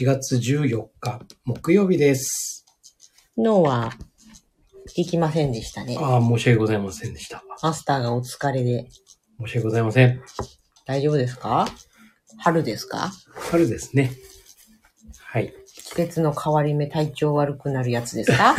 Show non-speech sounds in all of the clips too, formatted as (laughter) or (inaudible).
4月14日、木曜日です。昨日はできませんでしたね。ああ、申し訳ございませんでした。マスターがお疲れで申し訳ございません。大丈夫ですか？春ですか？春ですね。はい。季節の変わり目体調悪くなるやつですか？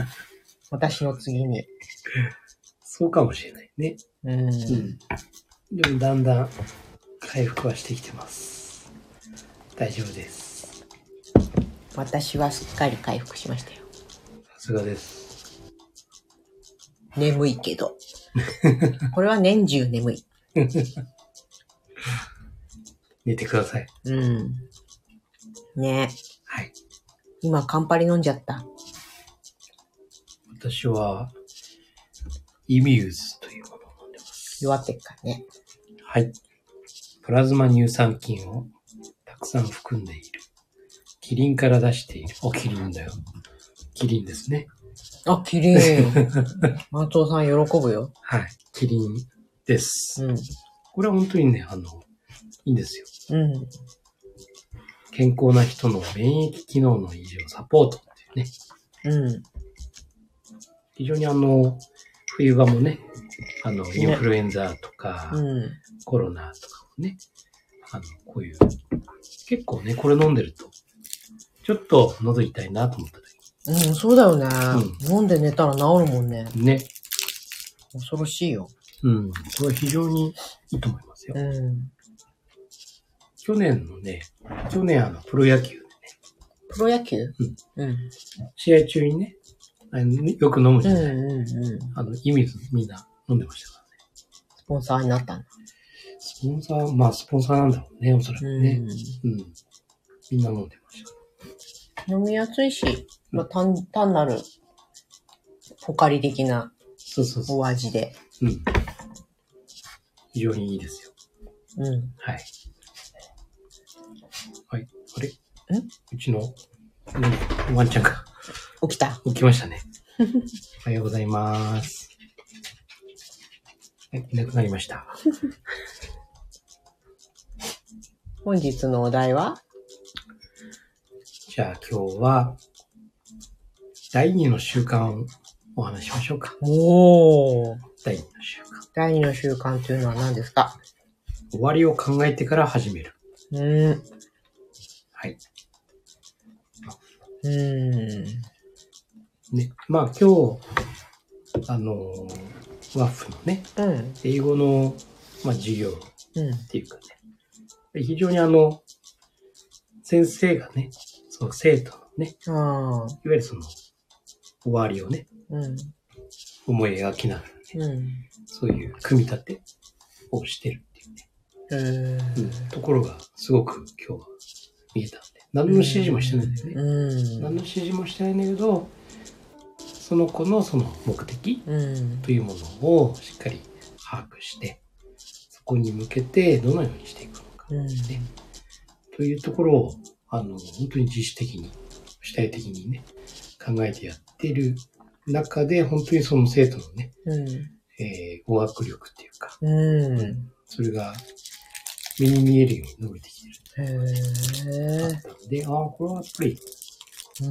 (laughs) 私の次に。そうかもしれないね。うん。うん。でもだんだん回復はしてきてます。大丈夫です。私はすっかり回復しましたよ。さすがです。眠いけど。(laughs) これは年中眠い。(laughs) 寝てください。うん。ねはい。今カンパリ飲んじゃった？私は、イミューズというものを飲んでます。弱ってっからね。はい。プラズマ乳酸菌をたくさん含んでいる。キリンから出している。お、キリンだよ。キリンですね。あ、綺麗。(laughs) 松尾さん喜ぶよ。はい。キリンです。うん。これは本当にね、あの、いいんですよ。うん。健康な人の免疫機能の維持をサポートっていうね。うん。非常にあの、冬場もね、あの、インフルエンザとか、うん。コロナとかもね、あの、こういう、結構ね、これ飲んでると、ちょっと喉痛いなと思ったうん、そうだよね、う飲んで寝たら治るもんね。時ね、恐ろしいよ。うん、これは非常にいいと思いますよ。うん。去年のね、去年あの、プロ野球でね、プロ野球？うん。うん。試合中にね、あのよく飲むじうんゃない、うんうん。あの、意味みんな飲んでましたからね。スポンサーになったんだ。スポンサー、まあ、スポンサーなんだろうね、おそらくね。ううん。みんな飲んでました。ん。飲みやすいし、まあ、単単なる、ポカリ的なそうそうそう。お味で。うん。非常にいいですよ。うん。はい。はい。あれ？ん？うちの、うんワンちゃんが起きた。起きましたね。おはようございます。はい、いなくなりました。(laughs) 本日のお題は？じゃあ今日は、第二の習慣をお話ししましょうか。おー。第二の習慣。第二の習慣というのは何ですか？終わりを考えてから始める。うーん。はい。うーん。ね。まあ今日、あのー、ワッフのね、うん。英語の、まあ、授業うん。っていうかね、で非常にあの、先生がね、その生徒のね。いわゆるその、終わりをね、うん。思い描きながらね、うん。そういう組み立てをしてるっていうね、へうんところがすごく今日は見えたんで、何の指示もしてないんだよね。うん。何の指示もしてないんだけど、その子のその目的うん。というものをしっかり把握して、そこに向けてどのようにしていくのか、うん。ね、というところを、あの、本当に自主的に、主体的にね、考えてやってる中で、本当にその生徒のね、うん。えー語学力っていうか、うん。それが目に見えるように伸びてきてる。あったので、ああ、これはやっぱり、うん。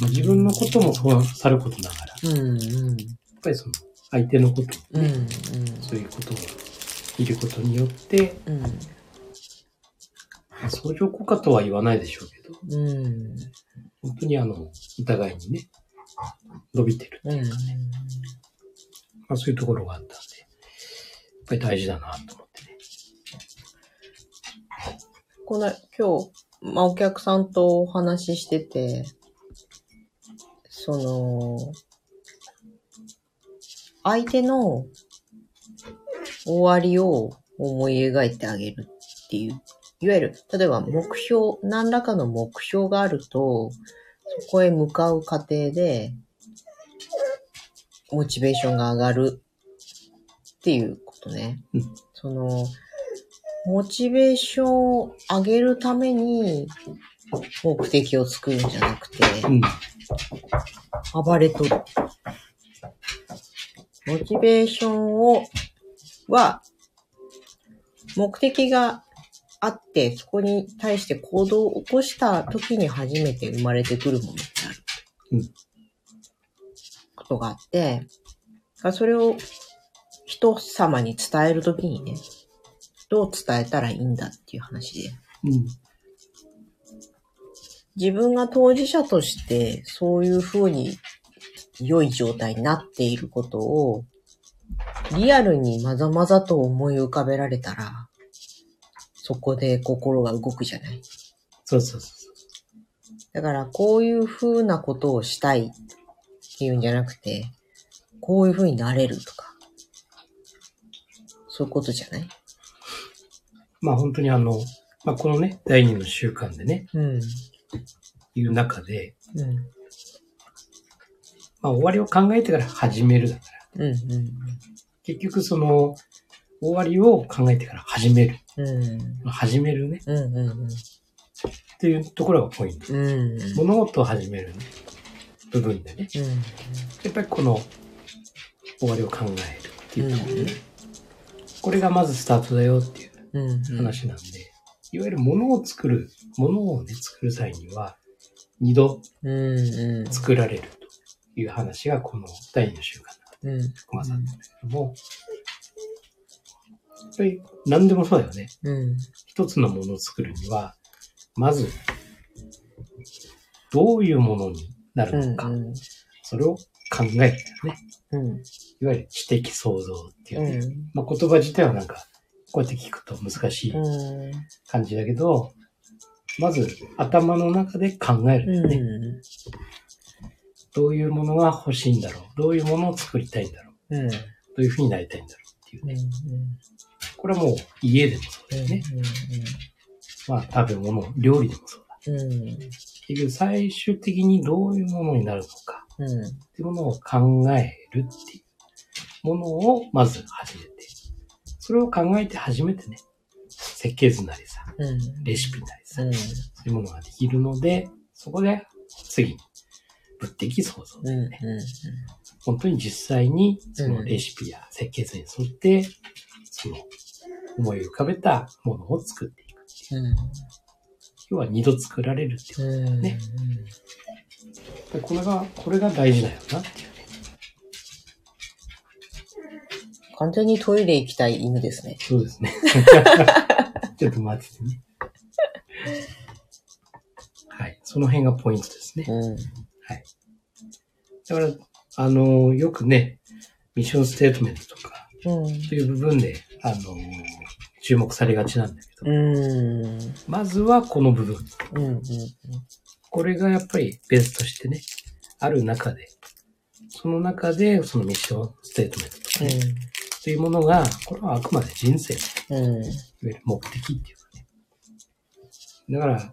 まあ、自分のこともそうさることながら、やうん。うん。っぱりその相手のことうん。もね、そういうことをいることによって、うん。まあ相乗効果とは言わないでしょうけど、うん。本当にあの、お互いにね、伸びてるってうん。いうかね、まあそういうところがあったんで、やっぱり大事だなと思ってね。この、今日、まあ、お客さんとお話ししてて、その、相手の終わりを思い描いてあげるっていう。いわゆる、例えば目標、何らかの目標があると、そこへ向かう過程で、モチベーションが上がるっていうことね。うんその、モチベーションを上げるために目的を作るんじゃなくて、うん。暴れとる。モチベーションを、は、目的があって、そこに対して行動を起こした時に初めて生まれてくるものってある。うんことがあって、それを人様に伝える時にね、どう伝えたらいいんだっていう話で。うん。自分が当事者としてそういう風に良い状態になっていることをリアルにまざまざと思い浮かべられたらそこで心が動くじゃない。そうそうそだからこういう風なことをしたいっていうんじゃなくてこういう風になれるとかそういうことじゃない？うまあ本当にあの、まあこのね、第二の習慣でね、うん。いう中で、うん。まあ終わりを考えてから始めるだから。うん。結局その、終わりを考えてから始める。うん。うん。始めるね。うん。うん。っていうところがポイント。うん。物事を始める、ね、部分でね。うん。やっぱりこの終わりを考えるっていうところね。これがまずスタートだよっていううん。話なんで、いわゆる物を作る、物をね、作る際には、二度うん。うん。作られるという話がこの第二の習慣の中でうん。含まされてるんだけども、やっぱり何でもそうだよね。うん。一つのものを作るには、まず、どういうものになるのか、うん。それを考えるんだよね。うん。いわゆる知的創造っていうね。うん。まあ、言葉自体はなんか、こうやって聞くと難しいうん。感じだけど、まず頭の中で考えるんだよね。どういうものが欲しいんだろうどういうものを作りたいんだろううん。どういうふうになりたいんだろうっていううん。ね。これはもう家でもそうだよね。うまあ食べ物、料理でもそうだ。ん。結局最終的にどういうものになるのかうん。っていうものを考えるっていうものをまず始めて、それを考えて初めてね、設計図なりさ、うん。レシピなりさ、うん。そういうものができるので、そこで次に物的創造うん。うん。本当に実際にそのレシピや設計図に沿って、その思い浮かべたものを作っていく。うん。要は二度作られるっていう。うん。ねでこれが、これが大事だよなっていうね。完全にトイレ行きたい犬ですね。そうですね。(laughs) ちょっと待っててね。はい。その辺がポイントですね。うん。はい。だから、あの、よくね、ミッションステートメントとか、うん。という部分で、あの、注目されがちなんだけど、うん。まずはこの部分。うん。うん。これがやっぱりベースとしてね、ある中で、その中で、そのミッションステートメントとかね、というものが、これはあくまで人生、いわうん。ゆる目的っていうかね。だから、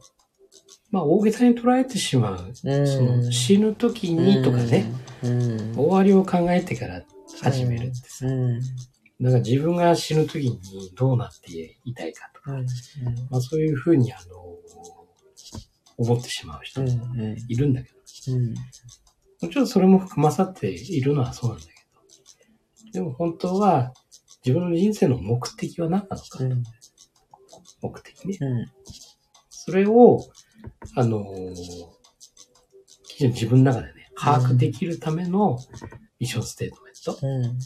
まあ大げさに捉えてしまう、うん。その死ぬ時にとかね、うん。終わりを考えてから始めるってさ、うん。だから自分が死ぬ時にどうなっていたいかとか、うん。まあそういうふうにあの、思ってしまう人。いるんだけど、うん。もちろんそれも含まさっているのはそうなんだけど、でも本当は自分の人生の目的は何なのか、うん。目的ね。うん。それを、あの自分の中でね、把握できるためのミッションステートメントうん。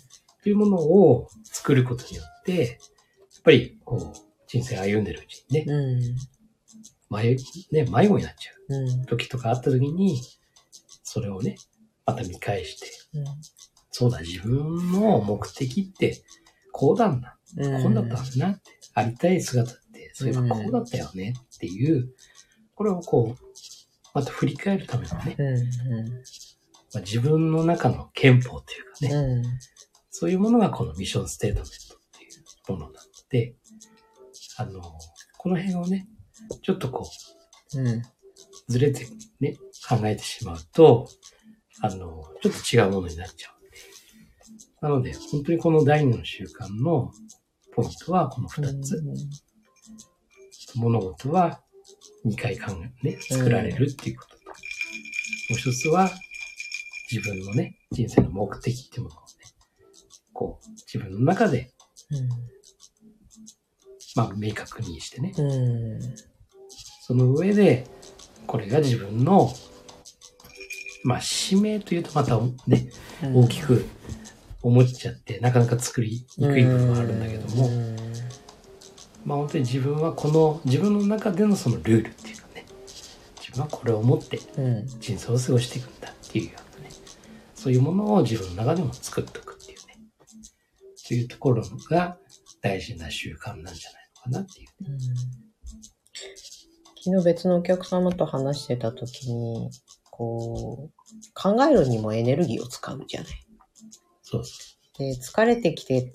というものを作ることによって、やっぱりこう、人生歩んでるうちにね、うん。迷い、ね、迷子になっちゃううん。時とかあった時に、それをね、また見返して、そうだ、自分の目的って、こうだんだ。うん。こうだったんだなって。ありたい姿って、そういえばこうだったよねっていう、これをこう、また振り返るためのね、うん。まあ、自分の中の憲法というかね、うん。そういうものがこのミッションステートメントっていうものなので、あの、この辺をね、ちょっとこうん。う、ずれてね、考えてしまうと、あの、ちょっと違うものになっちゃう。なので、本当にこの第二の習慣のポイントはこの二つ。物事は2回考え、ね、作られるっていうことと、もう一つは自分のね、人生の目的っていうものをね、こう、自分の中で、まあ、明確にしてね。うん。その上で、これが自分の、まあ、使命というとまたね、大きく思っちゃって、なかなか作りにくい部分はあるんだけども、まあ本当に自分はこの、自分の中でのそのルールっていうかね、自分はこれを持って。人生を過ごしていくんだっていうようなね、そういうものを自分の中でも作っておく。っていうね、そういうところが大事な習慣なんじゃないのかなっていう。うん昨日別のお客様と話してた時に、こう、考えるにもエネルギーを使うじゃない。そうそで、疲れてきて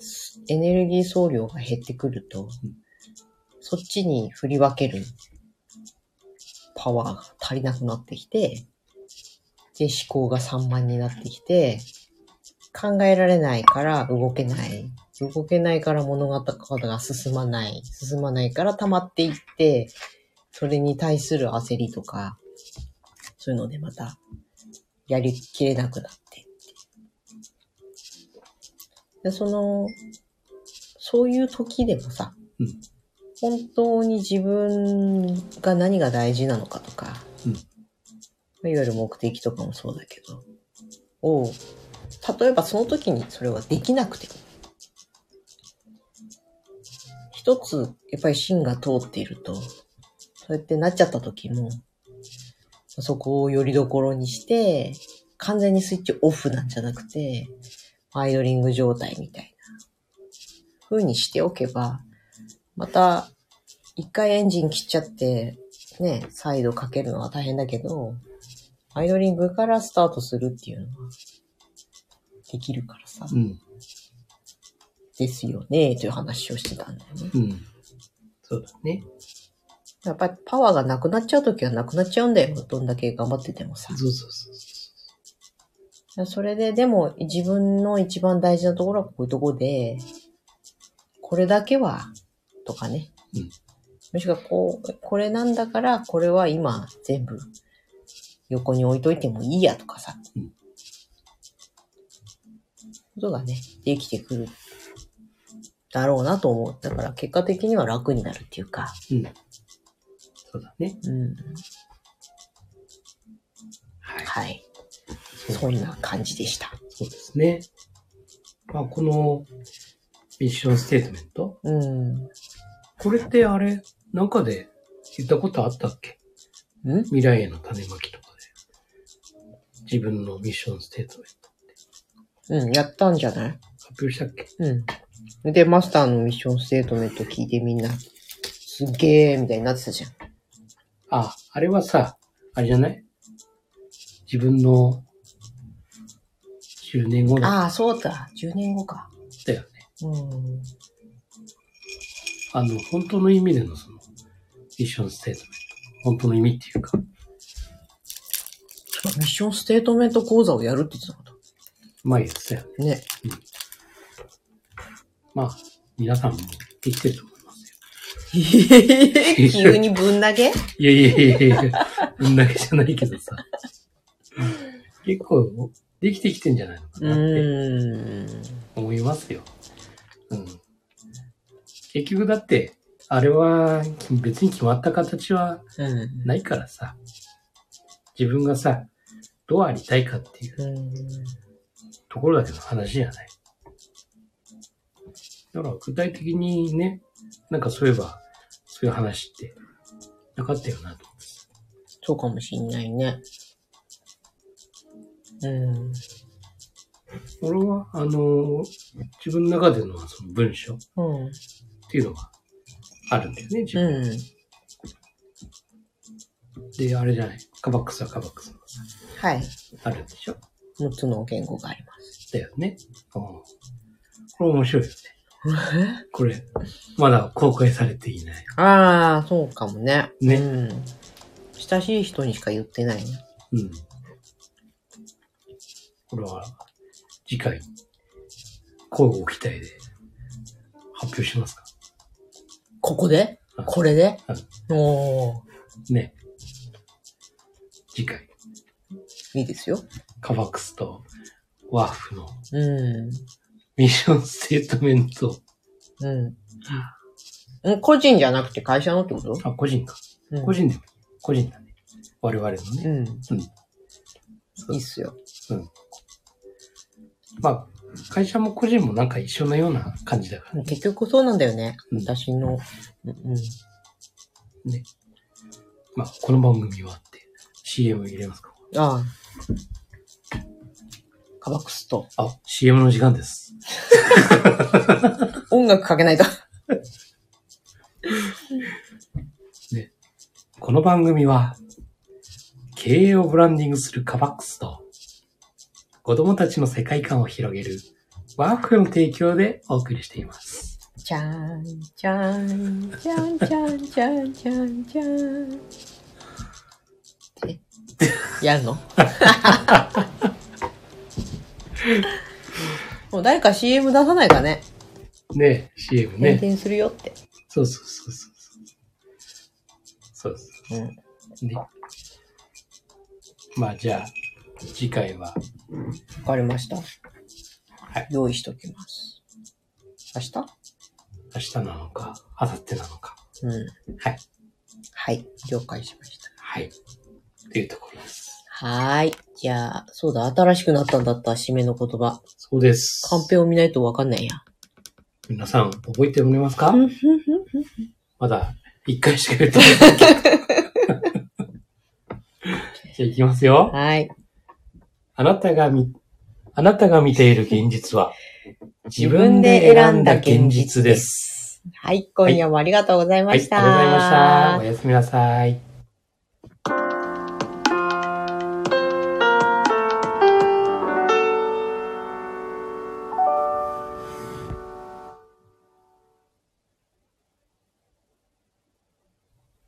エネルギー総量が減ってくると、そっちに振り分けるパワーが足りなくなってきて、で、思考が散漫になってきて、考えられないから動けない。動けないから物語が進まない。進まないから溜まっていって、それに対する焦りとか、そういうのでまた、やりきれなくなってで、その、そういう時でもさ、うん本当に自分が何が大事なのかとか、うんいわゆる目的とかもそうだけど、を、例えばその時にそれはできなくても、一つ、やっぱり芯が通っていると、そうやってなっちゃった時も、そこをよりどころにして、完全にスイッチオフなんじゃなくて、アイドリング状態みたいな風にしておけば、また、一回エンジン切っちゃって、ね、再度かけるのは大変だけど、アイドリングからスタートするっていうのは、できるからさ、うん。ですよね、という話をしてたんだよね。うん。そうだね。やっぱりパワーがなくなっちゃうときはなくなっちゃうんだよ。どんだけ頑張っててもさそう。そうそう。それで、でも自分の一番大事なところはこういうところで、これだけは、とかね。うんもしくはこう、これなんだから、これは今全部横に置いといてもいいやとかさ。うんことがね、できてくる。だろうなと思う。だから結果的には楽になるっていうか。うん。そうだね。うん。はい。はい。そんな感じでした。そうですね。まあ、このミッションステートメントうん。これってあれ、なんかで言ったことあったっけ？ん？未来への種まきとかで。自分のミッションステートメントうん、やったんじゃない？発表したっけ？うん。で、マスターのミッションステートメント聞いてみんな、すっげーみたいになってたじゃん。あ、あれはさ、あれじゃない？自分の10年後だああ、そうだ。10年後か。ったよね。うん。あの、本当の意味でのその、ミッションステートメント。本当の意味っていうか、ミッションステートメント講座をやるって言ってたこ前言ってたよね。と。ね。まあ、皆さんもできてると思いますよ。(laughs) 急にぶん投げ？いやいやいやいや、そんだけじゃないけどさ。結構、できてきてんじゃないのかうなって。思いますよ。うん。結局だって、あれは別に決まった形はうん。ないからさ。自分がさ、どうありたいかっていううん。ところだけの話じゃない。だから具体的にね、なんかそういえば、そういう話ってなかったよなと思って。そうかもしんないね。うん。俺は、あの、自分の中でのその文章っうん。ていうのがあるんだよね、自分。うん。で、あれじゃない。カバックスはカバックスはい。あるんでしょ？6つの言語があります。だよね。うん。これ面白いよね。これ、まだ公開されていない。ああ、そうかもね。ねうん。親しい人にしか言ってないね。うん。これは、次回、交互期待で発表しますか？ここで？はいこれで？はいおー。ね。次回、いいですよ。カバックスとワーフのうん。ミッションステートメントうん。うん個人じゃなくて会社のってこと？あ、個人か。うん個人でも。個人だね。我々のね。うん。そういいっすよ。まあ、会社も個人もなんか一緒のような感じだから。結局そうなんだよね。うん私の。うんうん。まあ、この番組はって CM 入れますかああ。カバクスと。あ、CM の時間です。(laughs) 音楽かけないと。この番組は、経営をブランディングするカバックスと、子供たちの世界観を広げるワークの提供でお送りしています。じゃーん、じゃーん、じゃん、じゃん、じゃん、じゃん、じゃん。え？やんの？(laughs) (laughs) もう誰か CM 出さないかね。ね CM 閉ね。店するよって。そうそうそうそう。そうです。うん。ね。まあじゃあ、次回は、わかりました。はい用意しときます。明日？明日なのか、明後日なのか。うん。はい。はい。了解しました。はい。というところです。はーい。じゃあ、そうだ、新しくなったんだった、締めの言葉。そうです。カンペを見ないとわかんないや。皆さん、覚えておりますか？まだ、一回しか言ってない。(laughs) じゃあ行きますよ。はい。あなたが見、あなたが見ている現実は、自自分で選んだ現実です。はい。今夜もありがとうございまはい、ありした。がとうございました。おやすみなさい。